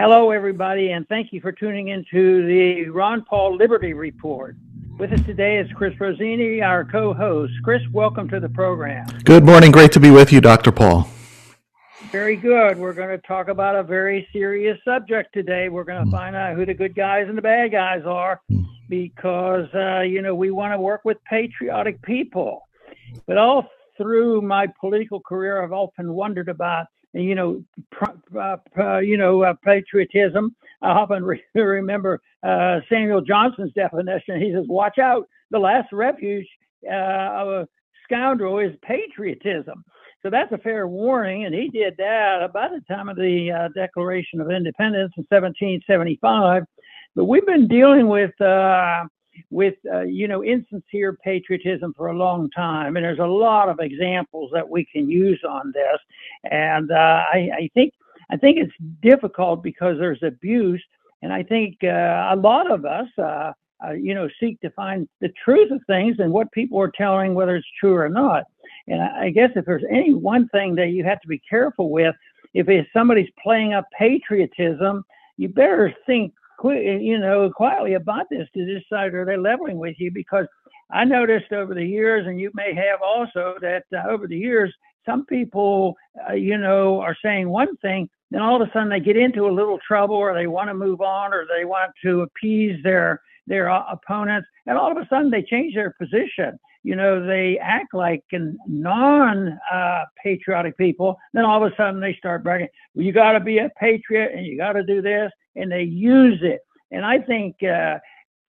Hello, everybody, and thank you for tuning into the Ron Paul Liberty Report. With us today is Chris Rossini, our co host. Chris, welcome to the program. Good morning. Great to be with you, Dr. Paul. Very good. We're going to talk about a very serious subject today. We're going to find out who the good guys and the bad guys are because, uh, you know, we want to work with patriotic people. But all through my political career, I've often wondered about, you know, uh, uh, you know, uh, patriotism. I often re- remember Samuel Johnson's definition. He says, "Watch out! The last refuge of a scoundrel is patriotism." So that's a fair warning, and he did that about the time of the Declaration of Independence in 1775. But we've been dealing with with uh, you know insincere patriotism for a long time, and there's a lot of examples that we can use on this. And uh, I, I think I think it's difficult because there's abuse, and I think uh, a lot of us. Uh, uh, you know, seek to find the truth of things and what people are telling, whether it's true or not. And I, I guess if there's any one thing that you have to be careful with, if it's somebody's playing up patriotism, you better think you know, quietly about this to decide are they leveling with you? Because I noticed over the years, and you may have also, that uh, over the years, some people, uh, you know, are saying one thing, then all of a sudden they get into a little trouble, or they want to move on, or they want to appease their their uh, opponents, and all of a sudden they change their position. You know, they act like non-patriotic uh, people. Then all of a sudden they start bragging, well, "You got to be a patriot, and you got to do this." and they use it. And I think, uh,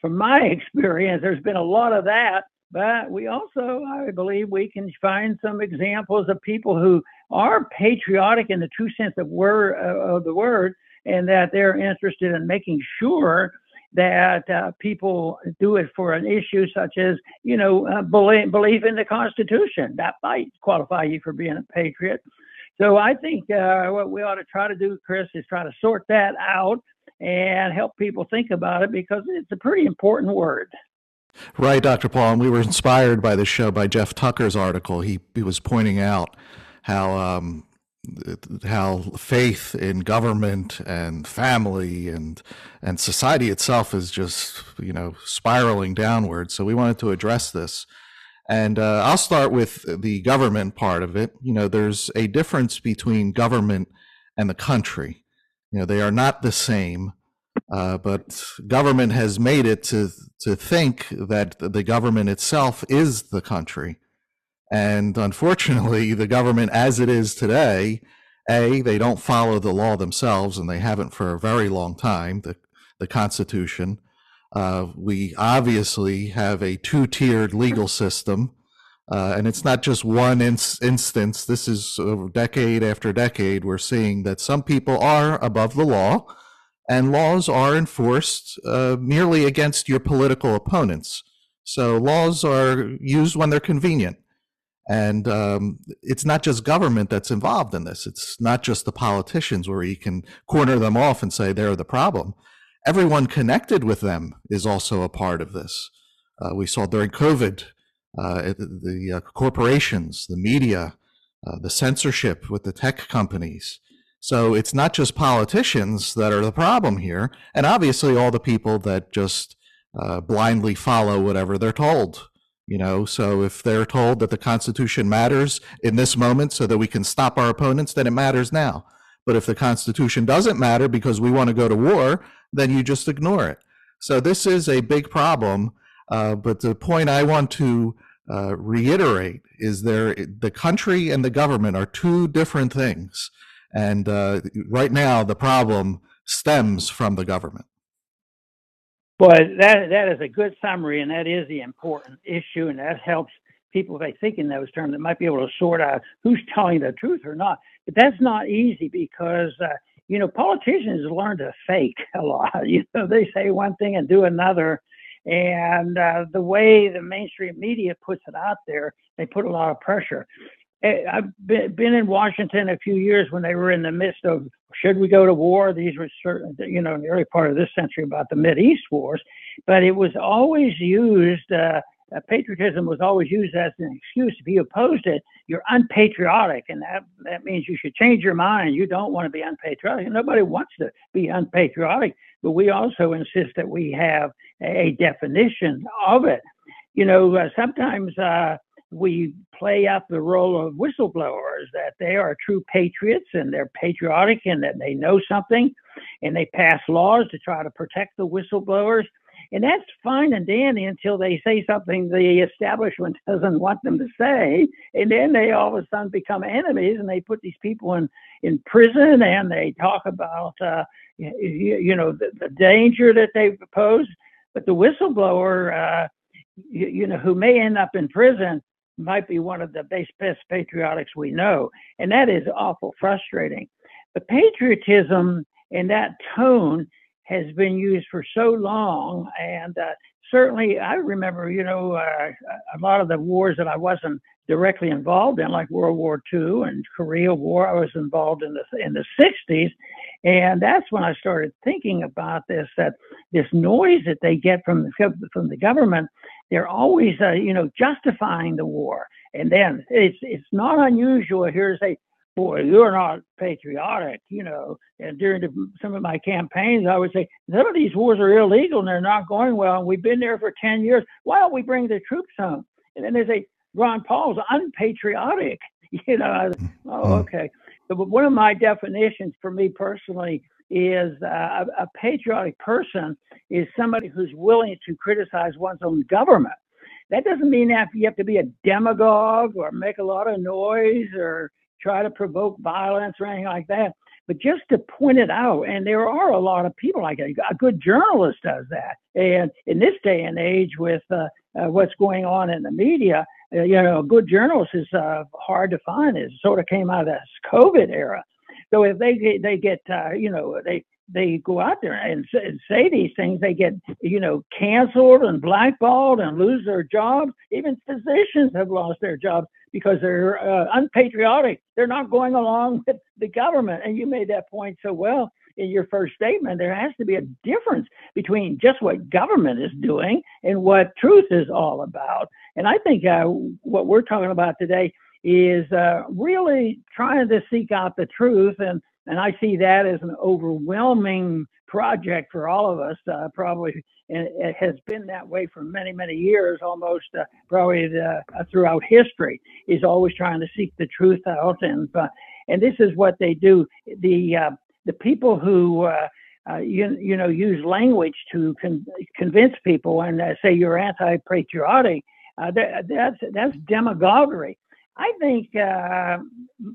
from my experience, there's been a lot of that. But we also, I believe, we can find some examples of people who are patriotic in the true sense of word uh, of the word, and that they're interested in making sure that uh, people do it for an issue such as, you know, uh, belief, in the Constitution. That might qualify you for being a patriot. So I think uh, what we ought to try to do, Chris, is try to sort that out and help people think about it because it's a pretty important word. Right, Dr. Paul. And we were inspired by this show by Jeff Tucker's article. He, he was pointing out how um, how faith in government and family and and society itself is just you know spiraling downward. So we wanted to address this. And uh, I'll start with the government part of it. You know, there's a difference between government and the country. You know, they are not the same, uh, but government has made it to to think that the government itself is the country. And unfortunately, the government as it is today, A, they don't follow the law themselves, and they haven't for a very long time, the, the Constitution. Uh, we obviously have a two tiered legal system. Uh, and it's not just one ins- instance. This is decade after decade. We're seeing that some people are above the law, and laws are enforced uh, merely against your political opponents. So laws are used when they're convenient. And um, it's not just government that's involved in this. It's not just the politicians where you can corner them off and say they're the problem everyone connected with them is also a part of this. Uh, we saw during COVID, uh, the, uh, corporations, the media, uh, the censorship with the tech companies. So it's not just politicians that are the problem here, and obviously all the people that just uh, blindly follow whatever they're told. You know, so if they're told that the Constitution matters in this moment so that we can stop our opponents, then it matters now. But if the Constitution doesn't matter because we want to go to war, then you just ignore it. So this is a big problem. Uh, but the point I want to uh, reiterate is there the country and the government are two different things. And uh, right now, the problem stems from the government. Boy, that that is a good summary, and that is the important issue, and that helps people if they think in those terms that might be able to sort out who's telling the truth or not. But that's not easy because uh, you know, politicians learn to fake a lot. You know, they say one thing and do another. And uh, the way the mainstream media puts it out there, they put a lot of pressure. Eh, I've been in Washington a few years when they were in the midst of should we go to war? These were certain, you know, in the early part of this century about the Mid East wars, but it was always used uh, uh, patriotism was always used as an excuse. If you opposed it, you're unpatriotic, and that that means you should change your mind. You don't want to be unpatriotic. Nobody wants to be unpatriotic, but we also insist that we have a definition of it. You know, uh, sometimes uh, we play up the role of whistleblowers that they are true patriots and they're patriotic and that they know something and they pass laws to try to protect the whistleblowers and that's fine and dandy until they say something the establishment doesn't want them to say. And then they all of a sudden become enemies and they put these people in, in prison and they talk about, uh, you, you, know, the, the, danger that they pose. But the whistleblower, uh, you, you, know, who may end up in prison might be one of the best, patriotics we know. And that is awful frustrating. But patriotism and that tone has been used for so long. And uh, certainly, I remember, you know, uh, a lot of the wars that I wasn't directly involved in, like World War II and Korea War. I was involved in the in the 60s, and that's when I started thinking about this. That this noise that they get from the from the government, they're always, uh, you know, justifying the war. And then it's it's not unusual here to say, boy, you're not patriotic, you know. And during the, some of my campaigns, I would say, some of these wars are illegal and they're not going well. And we've been there for 10 years. Why don't we bring the troops home? And then they say, Ron Paul's unpatriotic. You know, oh, mm-hmm. okay. But one of my definitions for me personally is uh, a, patriotic person is somebody who's willing to criticize one's own government. That doesn't mean that you have to be a demagogue or make a lot of noise or try to provoke violence or anything like that, but just to point it out. And there are a lot of people like that. A good journalist does that. And in this day and age, with uh, uh, what's going on in the media, uh, you know, a good journalist is uh, hard to find. It sort of came out of this COVID era. So if they get, they get, uh, you know, they they go out there and, and say these things, they get, you know, canceled and blackballed and lose their jobs. Even physicians have lost their jobs because they're uh, unpatriotic. They're not going along with the government. And you made that point so well in your first statement. There has to be a difference between just what government is doing and what truth is all about. And I think uh, what we're talking about today is uh, really trying to seek out the truth and and I see that as an overwhelming project for all of us. Uh, probably and it has been that way for many, many years, almost uh, probably the, uh, throughout history. Is always trying to seek the truth out, and uh, and this is what they do. The uh, the people who uh, you, you know use language to con- convince people and say you're anti-patriotic. That, that's that's demagoguery. I think uh,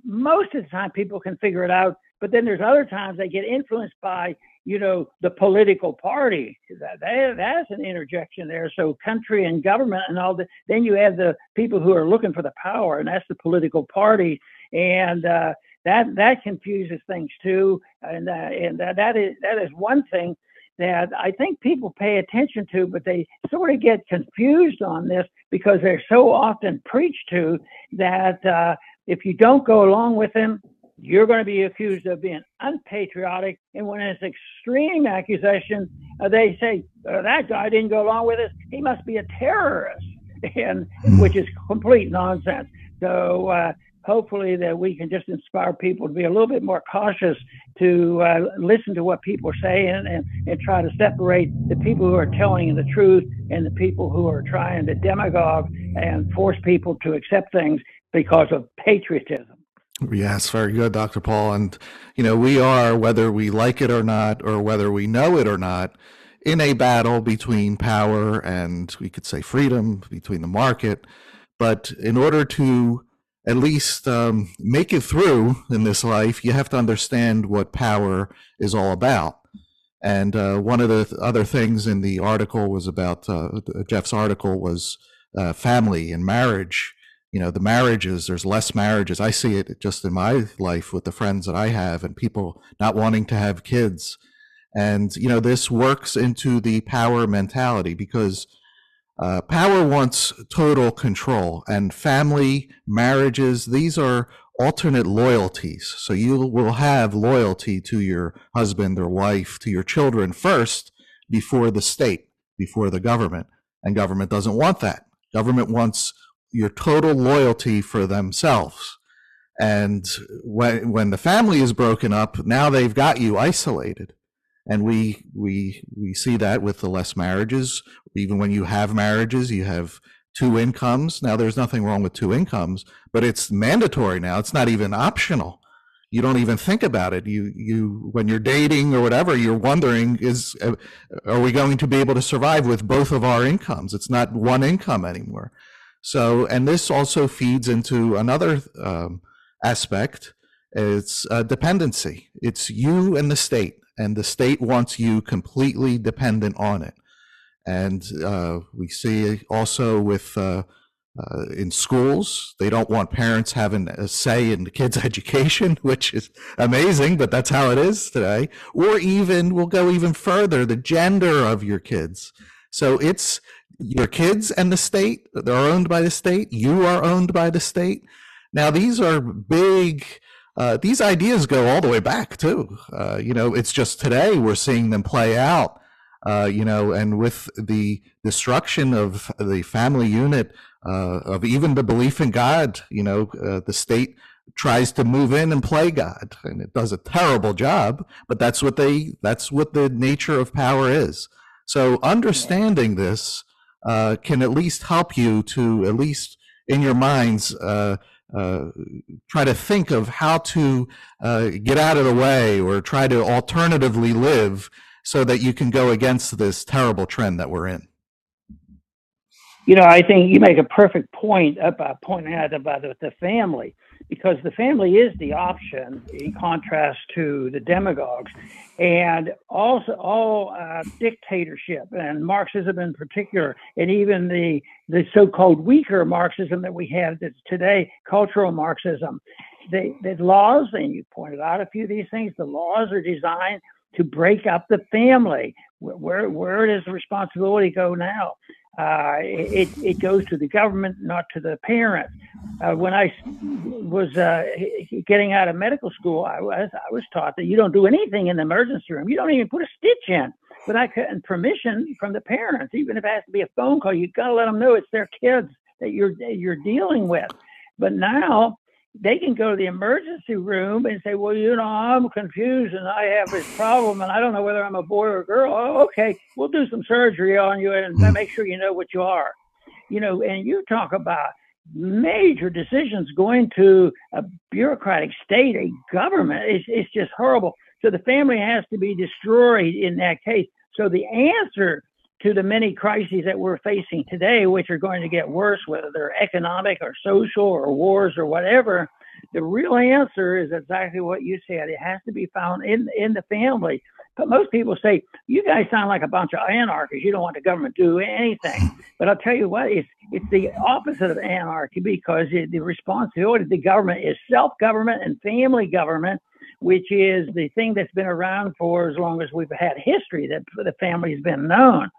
most of the time people can figure it out but then there's other times they get influenced by, you know, the political party. That, that that's an interjection there. So country and government and all that. Then you have the people who are looking for the power, and that's the political party. And uh, that that confuses things too. And uh, and that, that is that is one thing that I think people pay attention to, but they sort of get confused on this because they're so often preached to that uh, if you don't go along with them, you're going to be accused of being unpatriotic. And when it's extreme accusation, uh, they say uh, that guy didn't go along with us. He must be a terrorist, and hmm. which is complete nonsense. So uh, hopefully that we can just inspire people to be a little bit more cautious to uh, listen to what people are saying and, and try to separate the people who are telling the truth and the people who are trying to demagogue and force people to accept things because of patriotism. Yes, very good, Dr. Paul. And, you know, we are, whether we like it or not, or whether we know it or not, in a battle between power and we could say freedom, between the market. But in order to at least um, make it through in this life, you have to understand what power is all about. And uh, one of the other things in the article was about uh, Jeff's article was uh, family and marriage. You know the marriages there's less marriages. I see it just in my life with the friends that i have and people not wanting to have kids. And you know this works into the power mentality because uh, power wants total control and family marriages these are alternate loyalties so you will have loyalty to your husband or wife to your children first before the state before the government and government doesn't want that Government wants your total loyalty for themselves. And when when the family is broken up, now they've got you isolated. And we we we see that with the less marriages. Even when you have marriages, you have two incomes. Now there's nothing wrong with two incomes, but it's mandatory now. It's not even optional. You don't even think about it. You you when you're dating or whatever, you're wondering is uh, are we going to be able to survive with both of our incomes? It's not one income anymore. So and this also feeds into another um, aspect. It's uh, dependency. It's you and the state, and the state wants you completely dependent on it. And uh, we see also with uh, uh, in schools, they don't want parents having a say in the kids' education, which is amazing, but that's how it is today. Or even, we'll go even further, the gender of your kids. So it's your kids and the state, they're owned by the state, you are owned by the state. Now, these are big. Uh, these ideas go all the way back too. Uh, you know, it's just today we're seeing them play out. Uh, you know, and with the destruction of the family unit, uh, of even the belief in God, you know, uh, the state tries to move in and play God, and it does a terrible job. But that's what they. That's what the nature of power is. So understanding this can at least help you to at least in your minds uh, try to think of how to uh, get out of the way or try to alternatively live so that you can go against this terrible trend that we're in. You know, I think you make a perfect point about pointing out about the family because the family is the option in contrast to the demagogues and also all uh, dictatorship and Marxism in particular, and even the the so-called weaker Marxism that we have today, cultural Marxism. The, the laws, and you pointed out a few of these things, the laws are designed to break up the family. Where, where, where does the responsibility go now? Uh, it, it goes to the government, not to the parent. Uh, when I was uh, getting out of medical school, I was I was taught that you don't do anything in the emergency room. You don't even put a stitch in without permission from the parents. Even if it has to be a phone call, you got to let them know it's their kids that you're that you're dealing with. But now they can go to the emergency room and say, well, you know, I'm confused and I have this problem and I don't know whether I'm a boy or a girl. Oh, okay, we'll do some surgery on you and hmm. make sure you know what you are. You know, and you talk about major decisions going to a bureaucratic state, a government. It's, it's just horrible. So the family has to be destroyed in that case. So the answer to the many crises that we're facing today, which are going to get worse, whether they're economic or social or wars or whatever, the real answer is exactly what you said. It has to be found in in the family. But most people say, you guys sound like a bunch of anarchists. You don't want the government to do anything. But I'll tell you what, it's, it's the opposite of anarchy because it, the responsibility of the government is self-government and family government, which is the thing that's been around for as long as we've had history that the family's been known.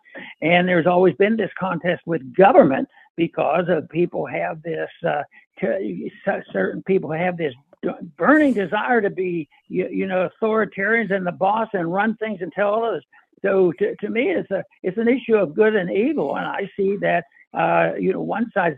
And there's always been this contest with government because of people have this, uh, certain people have this burning desire to be, you, you, know, authoritarians and the boss and run things and tell others. So to, to me, it's a it's an issue of good and evil, and I see that uh, you know one size,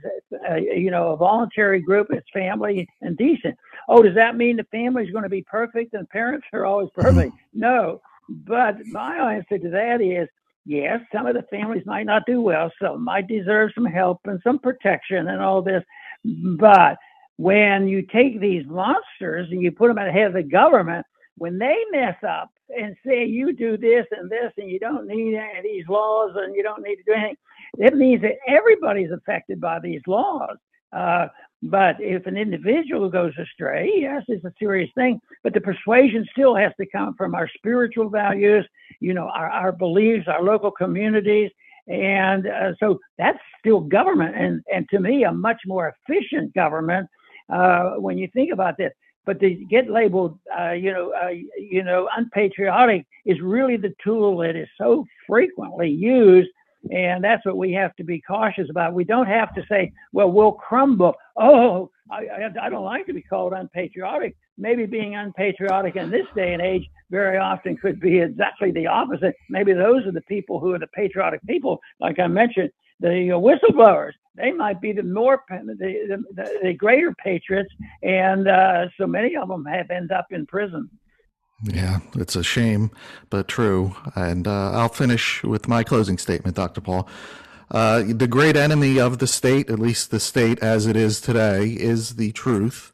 uh, you know, a voluntary group is family and decent. Oh, does that mean the family is going to be perfect and parents are always perfect? No, but my answer to that is yes, some of the families might not do well, some might deserve some help and some protection and all this. But when you take these monsters and you put them at the head of the government, when they mess up and say you do this and this and you don't need any of these laws and you don't need to do anything, it means that everybody's affected by these laws. Uh, but if an individual goes astray, yes, it's a serious thing. But the persuasion still has to come from our spiritual values, you know, our, our beliefs, our local communities. And uh, so that's still government. And, and to me, a much more efficient government uh, when you think about this. But to get labeled, uh, you know, uh, you know, unpatriotic is really the tool that is so frequently used and that's what we have to be cautious about. We don't have to say, well, we'll crumble. Oh, I, I, don't like to be called unpatriotic. Maybe being unpatriotic in this day and age very often could be exactly the opposite. Maybe those are the people who are the patriotic people, like I mentioned, the whistleblowers. They might be the more the, the, the greater patriots, and uh, so many of them have end up in prison. Yeah, it's a shame, but true. And uh, I'll finish with my closing statement, Dr. Paul. Uh, the great enemy of the state, at least the state as it is today, is the truth.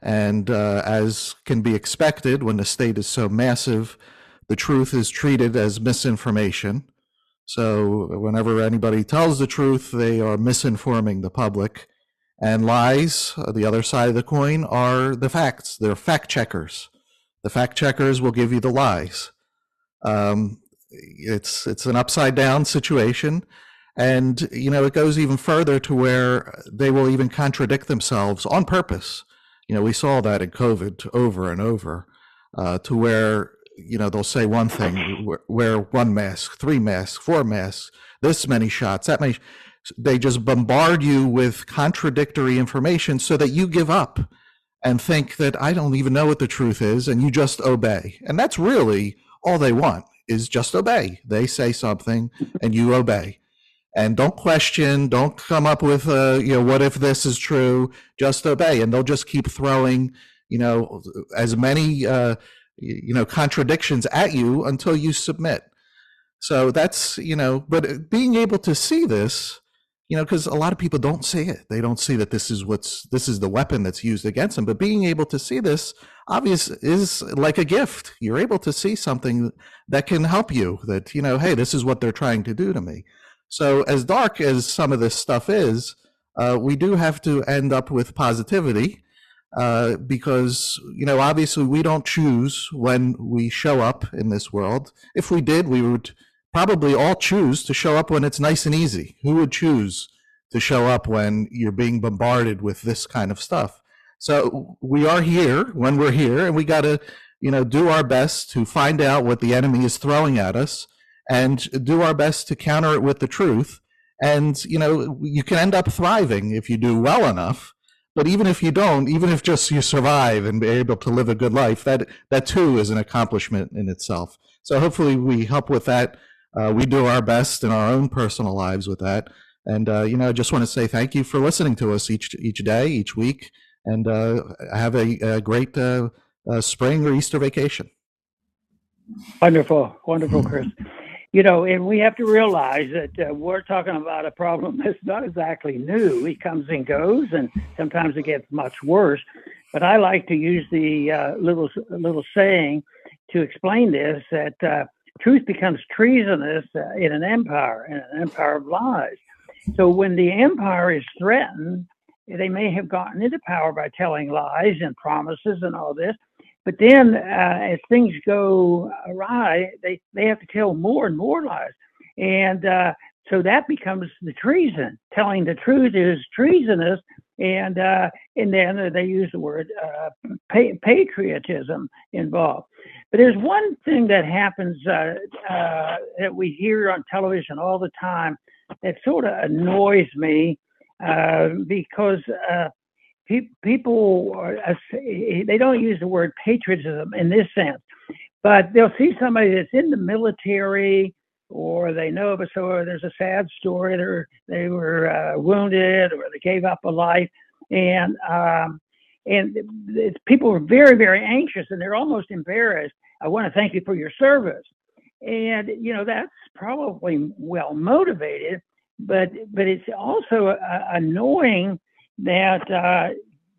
And uh, as can be expected, when the state is so massive, the truth is treated as misinformation. So whenever anybody tells the truth, they are misinforming the public. And lies, uh, the other side of the coin, are the facts. They're fact checkers. The fact checkers will give you the lies. Um, it's it's an upside down situation, and you know it goes even further to where they will even contradict themselves on purpose. You know, we saw that in COVID over and over, uh, to where you know they'll say one thing, wear one mask, three masks, four masks, this many shots, that many. They just bombard you with contradictory information so that you give up and think that I don't even know what the truth is, and you just obey. And that's really all they want is just obey. They say something and you obey. And don't question, don't come up with, uh, you know, what if this is true? Just obey. And they'll just keep throwing, you know, as many, uh, you know, contradictions at you until you submit. So that's, you know, but being able to see this, you know, because a lot of people don't see it. They don't see that this is what's this is the weapon that's used against them. But being able to see this, obvious, is like a gift. You're able to see something that can help you. That you know, hey, this is what they're trying to do to me. So as dark as some of this stuff is, uh, we do have to end up with positivity. Uh, because you know obviously we don't choose when we show up in this world if we did we would probably all choose to show up when it's nice and easy. Who would choose to show up when you're being bombarded with this kind of stuff? So we are here when we're here, and we got to, you know, do our best to find out what the enemy is throwing at us, and do our best to counter it with the truth. And you know, you can end up thriving if you do well enough. But even if you don't, even if just you survive and be able to live a good life, that that too is an accomplishment in itself. So hopefully we help with that uh, we do our best in our own personal lives with that. And uh, you know, I just want to say thank you for listening to us each each day, each week, and uh, have a, a great uh, uh, spring or Easter vacation. Wonderful, wonderful, Chris. You know, and we have to realize that uh, we're talking about a problem that's not exactly new. It comes and goes, and sometimes it gets much worse. But I like to use the little little saying to explain this that truth becomes treasonous uh, in an empire, in an empire of lies. So when the empire is threatened, they may have gotten into power by telling lies and promises and all this. But then, uh, as things go awry, they, they have to tell more and more lies. And uh, so that becomes the treason. Telling the truth is treasonous. And, uh, and then they use the word uh, pa- patriotism involved. But there's one thing that happens uh, uh, that we hear on television all the time that sort of annoys me uh, because uh, pe- people are, they don't use the word patriotism in this sense, but they'll see somebody that's in the military or they know of a so there's a sad story they they were uh, wounded or they gave up a life and um, and people are very very anxious and they're almost embarrassed i want to thank you for your service and you know that's probably well motivated but but it's also uh, annoying that uh,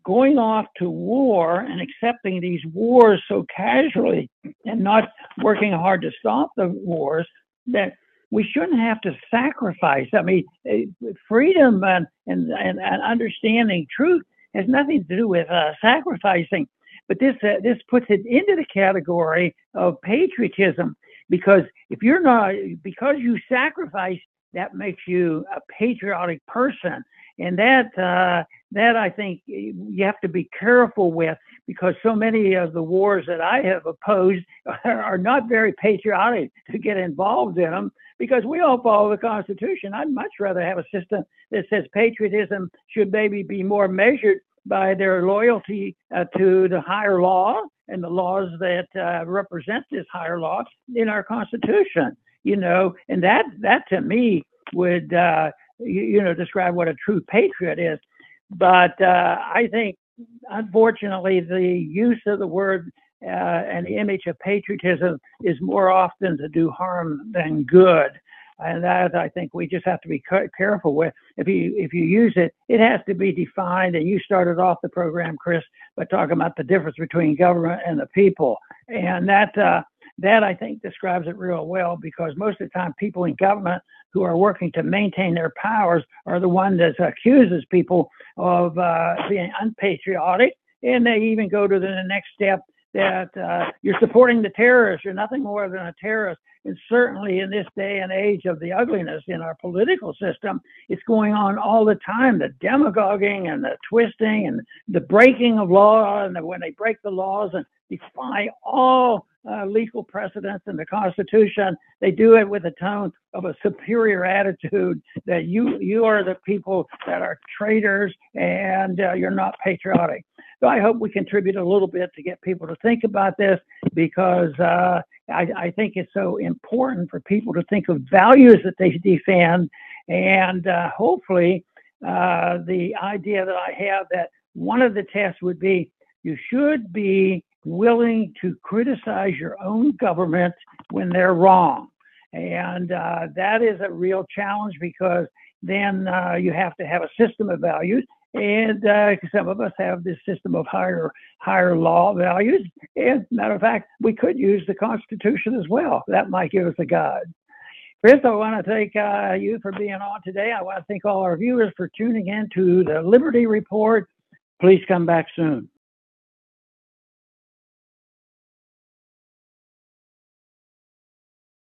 going off to war and accepting these wars so casually and not working hard to stop the wars that we shouldn't have to sacrifice. I mean, eh, freedom and, and, and, understanding truth has nothing to do with uh, sacrificing, but this uh, this puts it into the category of patriotism because if you're not because you sacrifice, that makes you a patriotic person, and that uh, that I think you have to be careful with because so many of the wars that I have opposed are not very patriotic to get involved in them because we all follow the Constitution. I'd much rather have a system that says patriotism should maybe be more measured by their loyalty uh, to the higher law and the laws that uh, represent this higher law in our Constitution. You know, and that that to me would uh, you, you know, describe what a true patriot is. But uh, I think, unfortunately, the use of the word uh, and image of patriotism is more often to do harm than good. And that I think we just have to be careful with. If you if you use it, it has to be defined. And you started off the program, Chris, by talking about the difference between government and the people, and that uh, that I think describes it real well because most of the time people in government who are working to maintain their powers are the one that accuses people of uh, being unpatriotic, and they even go to the next step that uh, you're supporting the terrorists. You're nothing more than a terrorist. And certainly in this day and age of the ugliness in our political system, it's going on all the time. The demagoguing and the twisting and the breaking of law, and the, when they break the laws and defy all uh, legal precedents in the Constitution. They do it with a tone of a superior attitude that you you are the people that are traitors and uh, you're not patriotic. So I hope we contribute a little bit to get people to think about this because uh, I, I, think it's so important for people to think of values that they defend and uh, hopefully uh, the idea that I have that one of the tests would be you should be willing to criticize your own government when they're wrong. And uh, that is a real challenge because then uh, you have to have a system of values. And uh, some of us have this system of higher higher law values. And matter of fact, we could use the Constitution as well. That might give us a guide. Chris, I want to thank uh, you for being on today. I want to thank all our viewers for tuning in to the Liberty Report. Please come back soon.